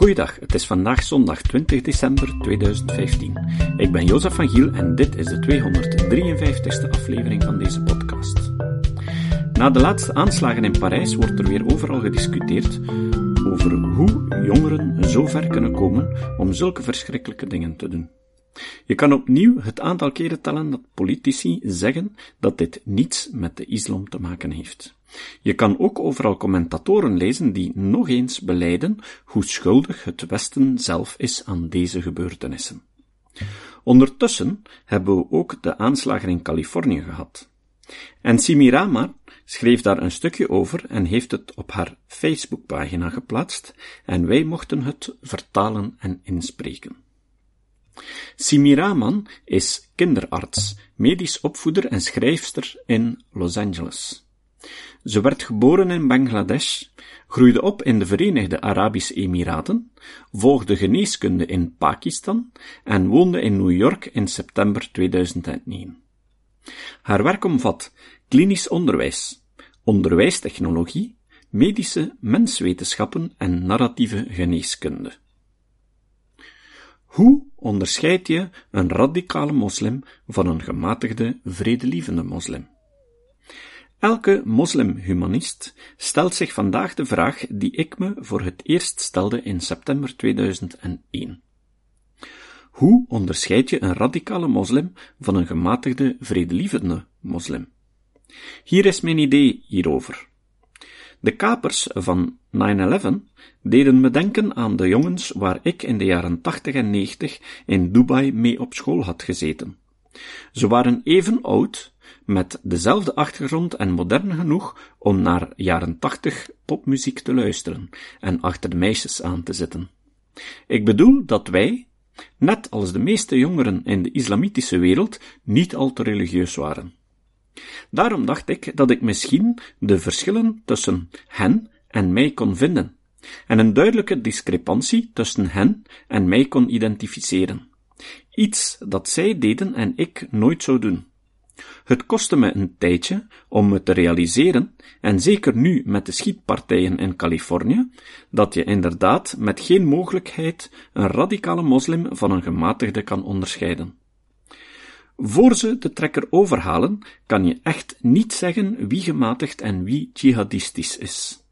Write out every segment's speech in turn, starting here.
Goeiedag, het is vandaag zondag 20 december 2015. Ik ben Jozef van Giel en dit is de 253ste aflevering van deze podcast. Na de laatste aanslagen in Parijs wordt er weer overal gediscuteerd over hoe jongeren zo ver kunnen komen om zulke verschrikkelijke dingen te doen. Je kan opnieuw het aantal keren tellen dat politici zeggen dat dit niets met de islam te maken heeft. Je kan ook overal commentatoren lezen die nog eens beleiden hoe schuldig het Westen zelf is aan deze gebeurtenissen. Ondertussen hebben we ook de aanslagen in Californië gehad. En Simirama schreef daar een stukje over en heeft het op haar Facebookpagina geplaatst en wij mochten het vertalen en inspreken. Simiraman is kinderarts, medisch opvoeder en schrijfster in Los Angeles. Ze werd geboren in Bangladesh, groeide op in de Verenigde Arabische Emiraten, volgde geneeskunde in Pakistan en woonde in New York in september 2009. Haar werk omvat klinisch onderwijs, onderwijstechnologie, medische menswetenschappen en narratieve geneeskunde. Hoe onderscheid je een radicale moslim van een gematigde, vredelievende moslim? Elke moslimhumanist stelt zich vandaag de vraag die ik me voor het eerst stelde in september 2001. Hoe onderscheid je een radicale moslim van een gematigde, vredelievende moslim? Hier is mijn idee hierover. De kapers van 9-11 deden me denken aan de jongens waar ik in de jaren 80 en 90 in Dubai mee op school had gezeten. Ze waren even oud, met dezelfde achtergrond en modern genoeg om naar jaren 80 popmuziek te luisteren en achter de meisjes aan te zitten. Ik bedoel dat wij, net als de meeste jongeren in de islamitische wereld, niet al te religieus waren. Daarom dacht ik dat ik misschien de verschillen tussen hen en mij kon vinden, en een duidelijke discrepantie tussen hen en mij kon identificeren. Iets dat zij deden en ik nooit zou doen. Het kostte me een tijdje om me te realiseren, en zeker nu met de schietpartijen in Californië, dat je inderdaad met geen mogelijkheid een radicale moslim van een gematigde kan onderscheiden. Voor ze de trekker overhalen, kan je echt niet zeggen wie gematigd en wie jihadistisch is.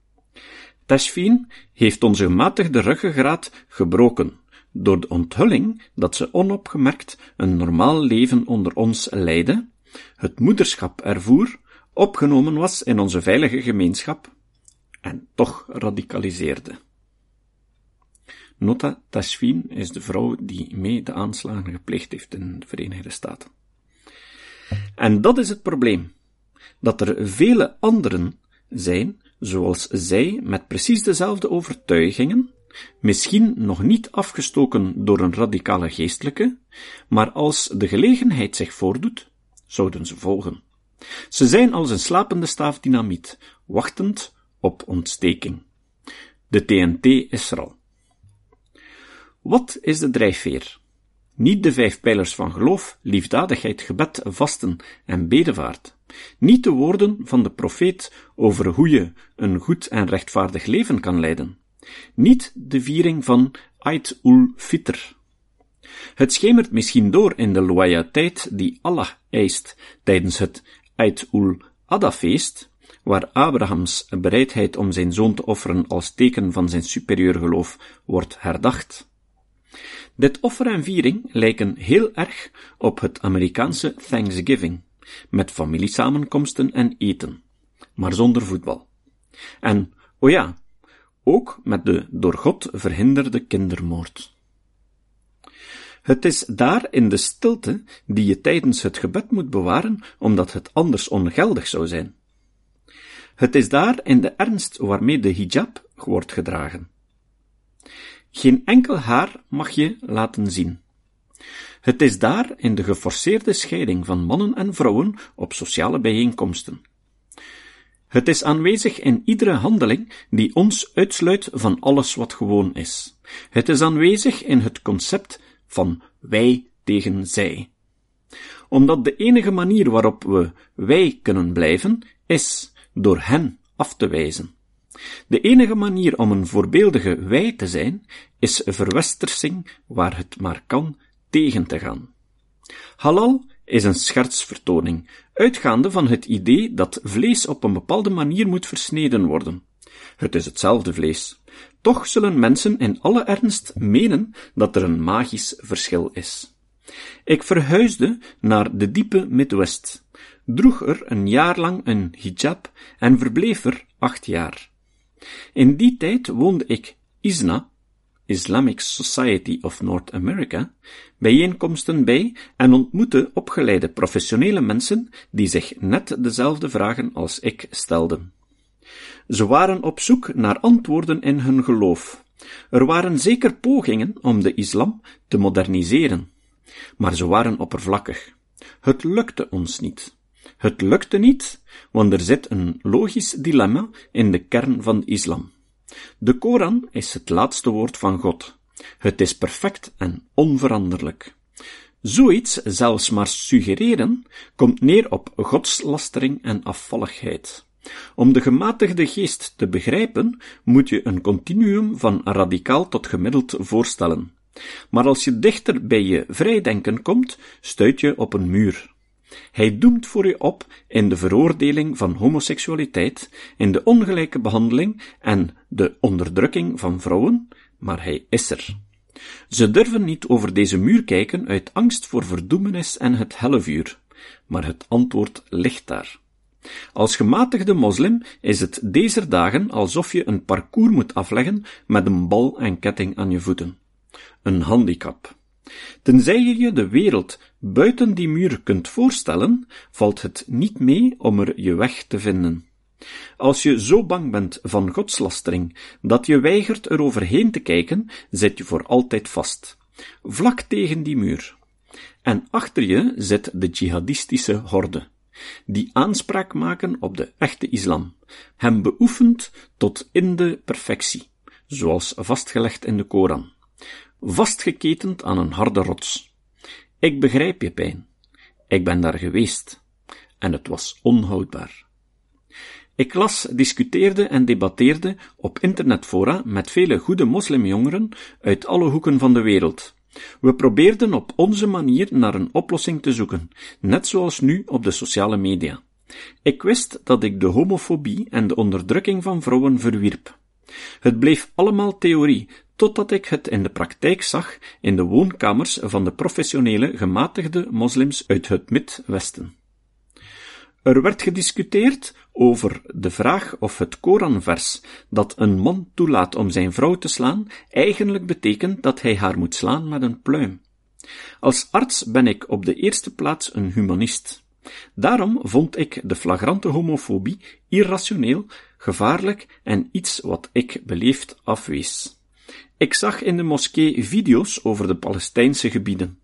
Tashfin heeft onze gematigde ruggengraat gebroken, door de onthulling dat ze onopgemerkt een normaal leven onder ons leidde, het moederschap ervoer, opgenomen was in onze veilige gemeenschap, en toch radicaliseerde. Nota Tashfin is de vrouw die mee de aanslagen gepleegd heeft in de Verenigde Staten. En dat is het probleem. Dat er vele anderen zijn, zoals zij, met precies dezelfde overtuigingen, misschien nog niet afgestoken door een radicale geestelijke, maar als de gelegenheid zich voordoet, zouden ze volgen. Ze zijn als een slapende staaf dynamiet, wachtend op ontsteking. De TNT is er al. Wat is de drijfveer? Niet de vijf pijlers van geloof, liefdadigheid, gebed, vasten en bedevaart. Niet de woorden van de profeet over hoe je een goed en rechtvaardig leven kan leiden. Niet de viering van Eid ul-Fitr. Het schemert misschien door in de loyaliteit die Allah eist tijdens het Eid ul-Adha-feest, waar Abrahams bereidheid om zijn zoon te offeren als teken van zijn superieur geloof wordt herdacht. Dit offer en viering lijken heel erg op het Amerikaanse Thanksgiving, met familiesamenkomsten en eten, maar zonder voetbal. En, oh ja, ook met de door God verhinderde kindermoord. Het is daar in de stilte die je tijdens het gebed moet bewaren, omdat het anders ongeldig zou zijn. Het is daar in de ernst waarmee de hijab wordt gedragen. Geen enkel haar mag je laten zien. Het is daar in de geforceerde scheiding van mannen en vrouwen op sociale bijeenkomsten. Het is aanwezig in iedere handeling die ons uitsluit van alles wat gewoon is. Het is aanwezig in het concept van wij tegen zij. Omdat de enige manier waarop we wij kunnen blijven, is door hen af te wijzen. De enige manier om een voorbeeldige wij te zijn, is verwestersing waar het maar kan tegen te gaan. Halal is een schertsvertoning, uitgaande van het idee dat vlees op een bepaalde manier moet versneden worden. Het is hetzelfde vlees. Toch zullen mensen in alle ernst menen dat er een magisch verschil is. Ik verhuisde naar de diepe Midwest, droeg er een jaar lang een hijab en verbleef er acht jaar. In die tijd woonde ik ISNA, Islamic Society of North America, bijeenkomsten bij en ontmoette opgeleide professionele mensen die zich net dezelfde vragen als ik stelden. Ze waren op zoek naar antwoorden in hun geloof. Er waren zeker pogingen om de islam te moderniseren, maar ze waren oppervlakkig. Het lukte ons niet. Het lukte niet, want er zit een logisch dilemma in de kern van de islam. De Koran is het laatste woord van God. Het is perfect en onveranderlijk. Zoiets zelfs maar suggereren komt neer op godslastering en afvalligheid. Om de gematigde geest te begrijpen, moet je een continuum van radicaal tot gemiddeld voorstellen. Maar als je dichter bij je vrijdenken komt, stuit je op een muur. Hij doemt voor je op in de veroordeling van homoseksualiteit, in de ongelijke behandeling en de onderdrukking van vrouwen, maar hij is er. Ze durven niet over deze muur kijken uit angst voor verdoemenis en het hellevuur, maar het antwoord ligt daar. Als gematigde moslim is het deze dagen alsof je een parcours moet afleggen met een bal en ketting aan je voeten. Een handicap. Tenzij je je de wereld buiten die muur kunt voorstellen, valt het niet mee om er je weg te vinden. Als je zo bang bent van godslastering dat je weigert er overheen te kijken, zit je voor altijd vast. Vlak tegen die muur. En achter je zit de jihadistische horde, die aanspraak maken op de echte islam, hem beoefent tot in de perfectie, zoals vastgelegd in de Koran vastgeketend aan een harde rots. Ik begrijp je pijn. Ik ben daar geweest. En het was onhoudbaar. Ik las, discuteerde en debatteerde op internetfora met vele goede moslimjongeren uit alle hoeken van de wereld. We probeerden op onze manier naar een oplossing te zoeken, net zoals nu op de sociale media. Ik wist dat ik de homofobie en de onderdrukking van vrouwen verwierp. Het bleef allemaal theorie, totdat ik het in de praktijk zag in de woonkamers van de professionele gematigde moslims uit het Midwesten. Er werd gediscuteerd over de vraag of het Koranvers dat een man toelaat om zijn vrouw te slaan eigenlijk betekent dat hij haar moet slaan met een pluim. Als arts ben ik op de eerste plaats een humanist. Daarom vond ik de flagrante homofobie irrationeel, gevaarlijk en iets wat ik beleefd afwees. Ik zag in de moskee video's over de Palestijnse gebieden.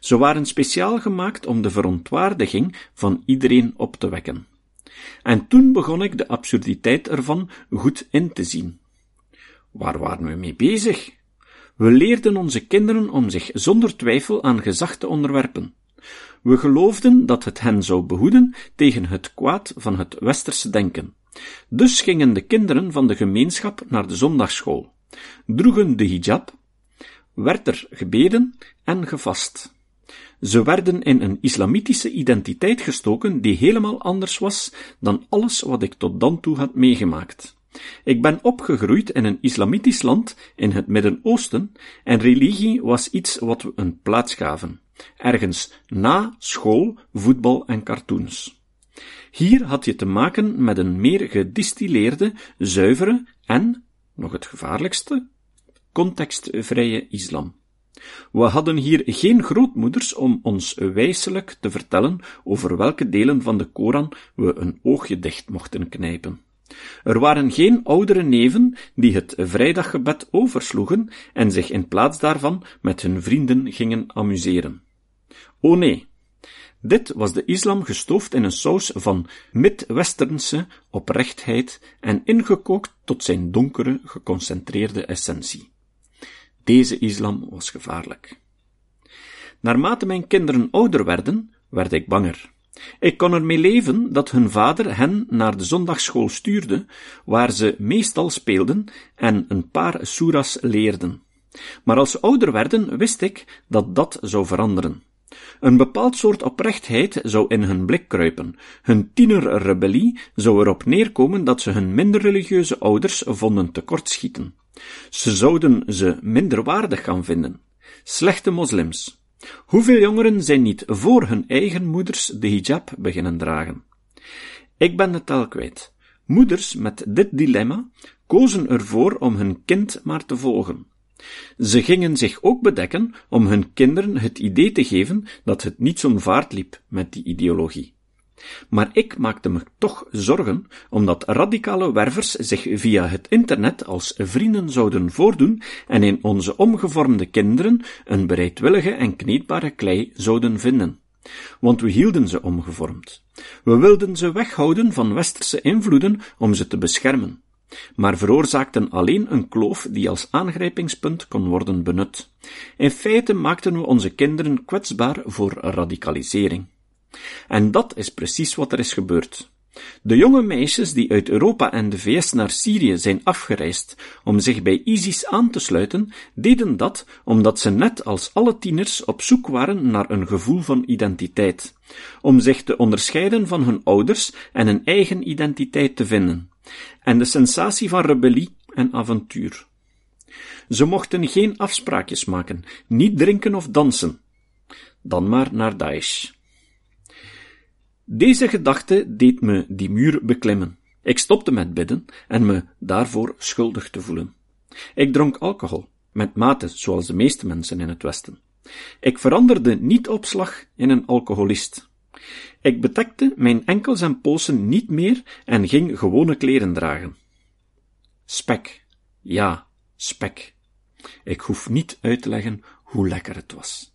Ze waren speciaal gemaakt om de verontwaardiging van iedereen op te wekken. En toen begon ik de absurditeit ervan goed in te zien. Waar waren we mee bezig? We leerden onze kinderen om zich zonder twijfel aan gezag te onderwerpen. We geloofden dat het hen zou behoeden tegen het kwaad van het westerse denken. Dus gingen de kinderen van de gemeenschap naar de zondagschool droegen de hijab, werd er gebeden en gevast. Ze werden in een islamitische identiteit gestoken die helemaal anders was dan alles wat ik tot dan toe had meegemaakt. Ik ben opgegroeid in een islamitisch land in het Midden-Oosten en religie was iets wat we een plaats gaven. Ergens na school, voetbal en cartoons. Hier had je te maken met een meer gedistilleerde, zuivere en, nog het gevaarlijkste, contextvrije islam. We hadden hier geen grootmoeders om ons wijselijk te vertellen over welke delen van de Koran we een oogje dicht mochten knijpen. Er waren geen oudere neven die het vrijdaggebed oversloegen en zich in plaats daarvan met hun vrienden gingen amuseren. O nee, dit was de islam gestoofd in een saus van Midwesternse oprechtheid en ingekookt tot zijn donkere, geconcentreerde essentie. Deze islam was gevaarlijk. Naarmate mijn kinderen ouder werden, werd ik banger. Ik kon ermee leven dat hun vader hen naar de zondagschool stuurde, waar ze meestal speelden en een paar soeras leerden. Maar als ze ouder werden, wist ik dat dat zou veranderen. Een bepaald soort oprechtheid zou in hun blik kruipen. Hun tienerrebellie zou erop neerkomen dat ze hun minder religieuze ouders vonden tekortschieten. Ze zouden ze minder waardig gaan vinden. Slechte moslims. Hoeveel jongeren zijn niet voor hun eigen moeders de hijab beginnen dragen? Ik ben de tel kwijt. Moeders met dit dilemma kozen ervoor om hun kind maar te volgen. Ze gingen zich ook bedekken om hun kinderen het idee te geven dat het niet zo'n vaart liep met die ideologie. Maar ik maakte me toch zorgen, omdat radicale wervers zich via het internet als vrienden zouden voordoen en in onze omgevormde kinderen een bereidwillige en kneedbare klei zouden vinden. Want we hielden ze omgevormd. We wilden ze weghouden van westerse invloeden om ze te beschermen maar veroorzaakten alleen een kloof die als aangrijpingspunt kon worden benut. In feite maakten we onze kinderen kwetsbaar voor radicalisering. En dat is precies wat er is gebeurd. De jonge meisjes die uit Europa en de VS naar Syrië zijn afgereisd om zich bij ISIS aan te sluiten, deden dat omdat ze net als alle tieners op zoek waren naar een gevoel van identiteit, om zich te onderscheiden van hun ouders en een eigen identiteit te vinden en de sensatie van rebellie en avontuur. Ze mochten geen afspraakjes maken, niet drinken of dansen, dan maar naar Daesh. Deze gedachte deed me die muur beklimmen. Ik stopte met bidden en me daarvoor schuldig te voelen. Ik dronk alcohol, met mate, zoals de meeste mensen in het Westen. Ik veranderde niet op slag in een alcoholist. Ik betekte mijn enkels en polsen niet meer en ging gewone kleren dragen. Spek. Ja, spek. Ik hoef niet uit te leggen hoe lekker het was.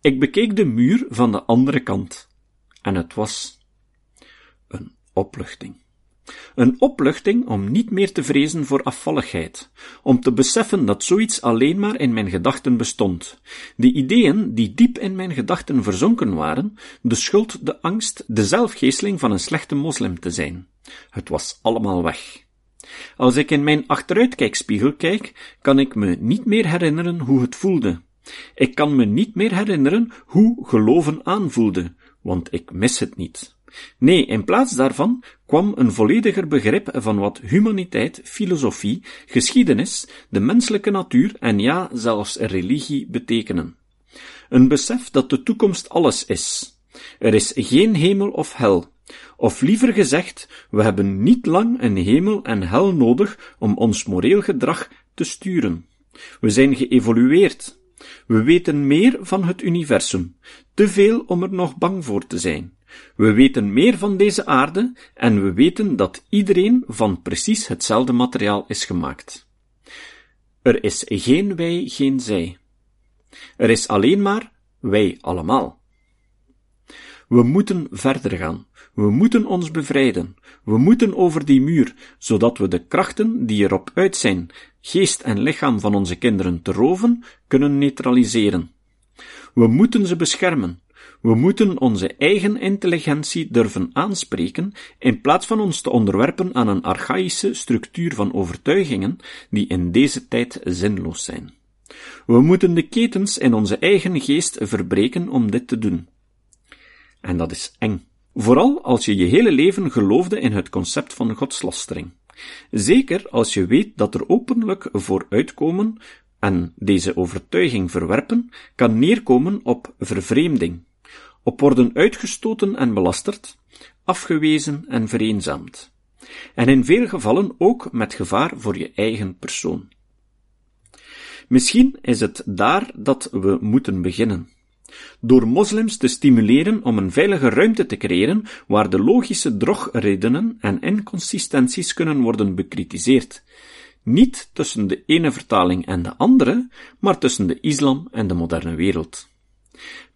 Ik bekeek de muur van de andere kant. En het was een opluchting. Een opluchting om niet meer te vrezen voor afvalligheid, om te beseffen dat zoiets alleen maar in mijn gedachten bestond. Die ideeën die diep in mijn gedachten verzonken waren, de schuld, de angst, de zelfgeesteling van een slechte moslim te zijn. Het was allemaal weg. Als ik in mijn achteruitkijkspiegel kijk, kan ik me niet meer herinneren hoe het voelde. Ik kan me niet meer herinneren hoe geloven aanvoelde, want ik mis het niet. Nee, in plaats daarvan kwam een vollediger begrip van wat humaniteit, filosofie, geschiedenis, de menselijke natuur en ja, zelfs religie betekenen. Een besef dat de toekomst alles is. Er is geen hemel of hel. Of liever gezegd, we hebben niet lang een hemel en hel nodig om ons moreel gedrag te sturen. We zijn geëvolueerd. We weten meer van het universum, te veel om er nog bang voor te zijn. We weten meer van deze aarde en we weten dat iedereen van precies hetzelfde materiaal is gemaakt. Er is geen wij, geen zij. Er is alleen maar wij allemaal. We moeten verder gaan. We moeten ons bevrijden. We moeten over die muur, zodat we de krachten die erop uit zijn geest en lichaam van onze kinderen te roven, kunnen neutraliseren. We moeten ze beschermen, we moeten onze eigen intelligentie durven aanspreken, in plaats van ons te onderwerpen aan een archaïsche structuur van overtuigingen die in deze tijd zinloos zijn. We moeten de ketens in onze eigen geest verbreken om dit te doen. En dat is eng. Vooral als je je hele leven geloofde in het concept van godslastering. Zeker als je weet dat er openlijk voor uitkomen en deze overtuiging verwerpen kan neerkomen op vervreemding, op worden uitgestoten en belasterd, afgewezen en vereenzaamd. En in veel gevallen ook met gevaar voor je eigen persoon. Misschien is het daar dat we moeten beginnen. Door moslims te stimuleren om een veilige ruimte te creëren waar de logische drogredenen en inconsistenties kunnen worden bekritiseerd. Niet tussen de ene vertaling en de andere, maar tussen de islam en de moderne wereld.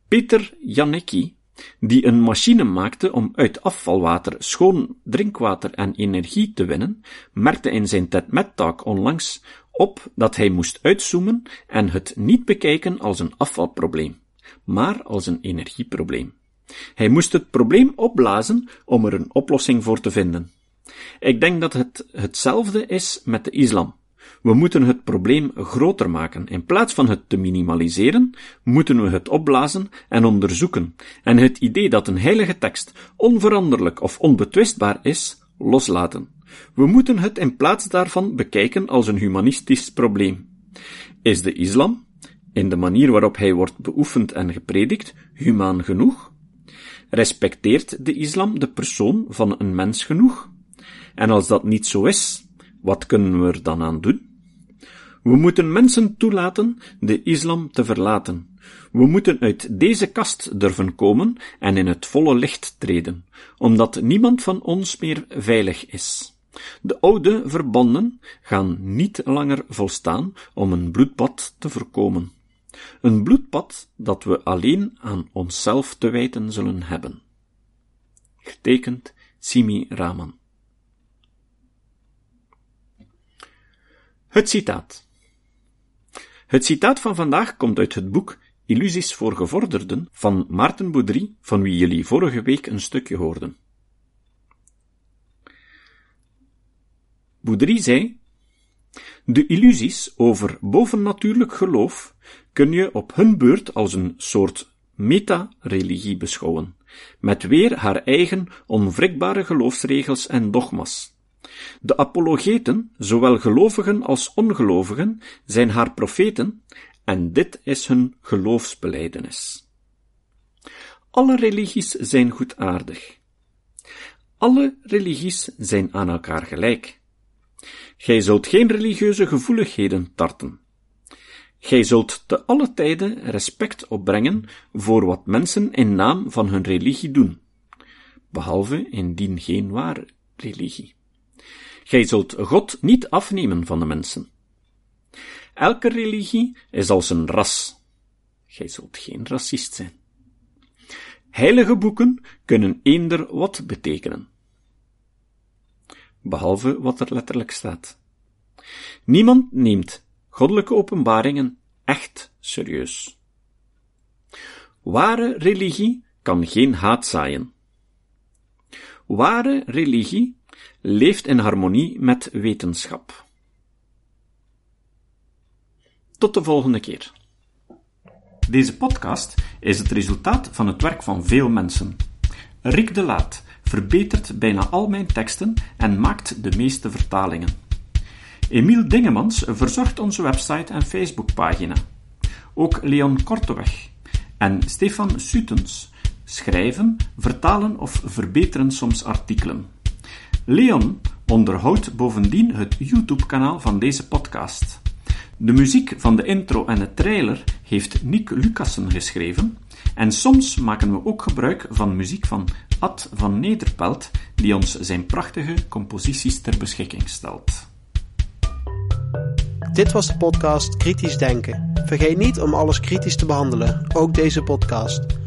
Peter Janicki, die een machine maakte om uit afvalwater schoon drinkwater en energie te winnen, merkte in zijn TED-Met-talk onlangs op dat hij moest uitzoomen en het niet bekijken als een afvalprobleem, maar als een energieprobleem. Hij moest het probleem opblazen om er een oplossing voor te vinden. Ik denk dat het hetzelfde is met de islam. We moeten het probleem groter maken. In plaats van het te minimaliseren, moeten we het opblazen en onderzoeken, en het idee dat een heilige tekst onveranderlijk of onbetwistbaar is, loslaten. We moeten het in plaats daarvan bekijken als een humanistisch probleem. Is de islam, in de manier waarop hij wordt beoefend en gepredikt, humaan genoeg? Respecteert de islam de persoon van een mens genoeg? En als dat niet zo is, wat kunnen we er dan aan doen? We moeten mensen toelaten de islam te verlaten. We moeten uit deze kast durven komen en in het volle licht treden, omdat niemand van ons meer veilig is. De oude verbanden gaan niet langer volstaan om een bloedbad te voorkomen. Een bloedbad dat we alleen aan onszelf te wijten zullen hebben. Getekend Simi Raman. Het citaat. Het citaat van vandaag komt uit het boek Illusies voor gevorderden van Maarten Boudry, van wie jullie vorige week een stukje hoorden. Boudry zei: De illusies over bovennatuurlijk geloof kun je op hun beurt als een soort meta-religie beschouwen, met weer haar eigen onwrikbare geloofsregels en dogma's. De apologeten, zowel gelovigen als ongelovigen, zijn haar profeten, en dit is hun geloofsbeleidenis. Alle religies zijn goedaardig. Alle religies zijn aan elkaar gelijk. Gij zult geen religieuze gevoeligheden tarten. Gij zult te alle tijden respect opbrengen voor wat mensen in naam van hun religie doen, behalve indien geen ware religie. Gij zult God niet afnemen van de mensen. Elke religie is als een ras. Gij zult geen racist zijn. Heilige boeken kunnen eender wat betekenen. Behalve wat er letterlijk staat. Niemand neemt goddelijke openbaringen echt serieus. Ware religie kan geen haat zaaien. Ware religie leeft in harmonie met wetenschap. Tot de volgende keer. Deze podcast is het resultaat van het werk van veel mensen. Rick de Laat verbetert bijna al mijn teksten en maakt de meeste vertalingen. Emiel Dingemans verzorgt onze website en Facebookpagina. Ook Leon Korteweg en Stefan Sutens schrijven, vertalen of verbeteren soms artikelen. Leon onderhoudt bovendien het YouTube-kanaal van deze podcast. De muziek van de intro en de trailer heeft Nick Lucassen geschreven, en soms maken we ook gebruik van muziek van Ad van Nederpelt, die ons zijn prachtige composities ter beschikking stelt. Dit was de podcast Kritisch Denken. Vergeet niet om alles kritisch te behandelen, ook deze podcast.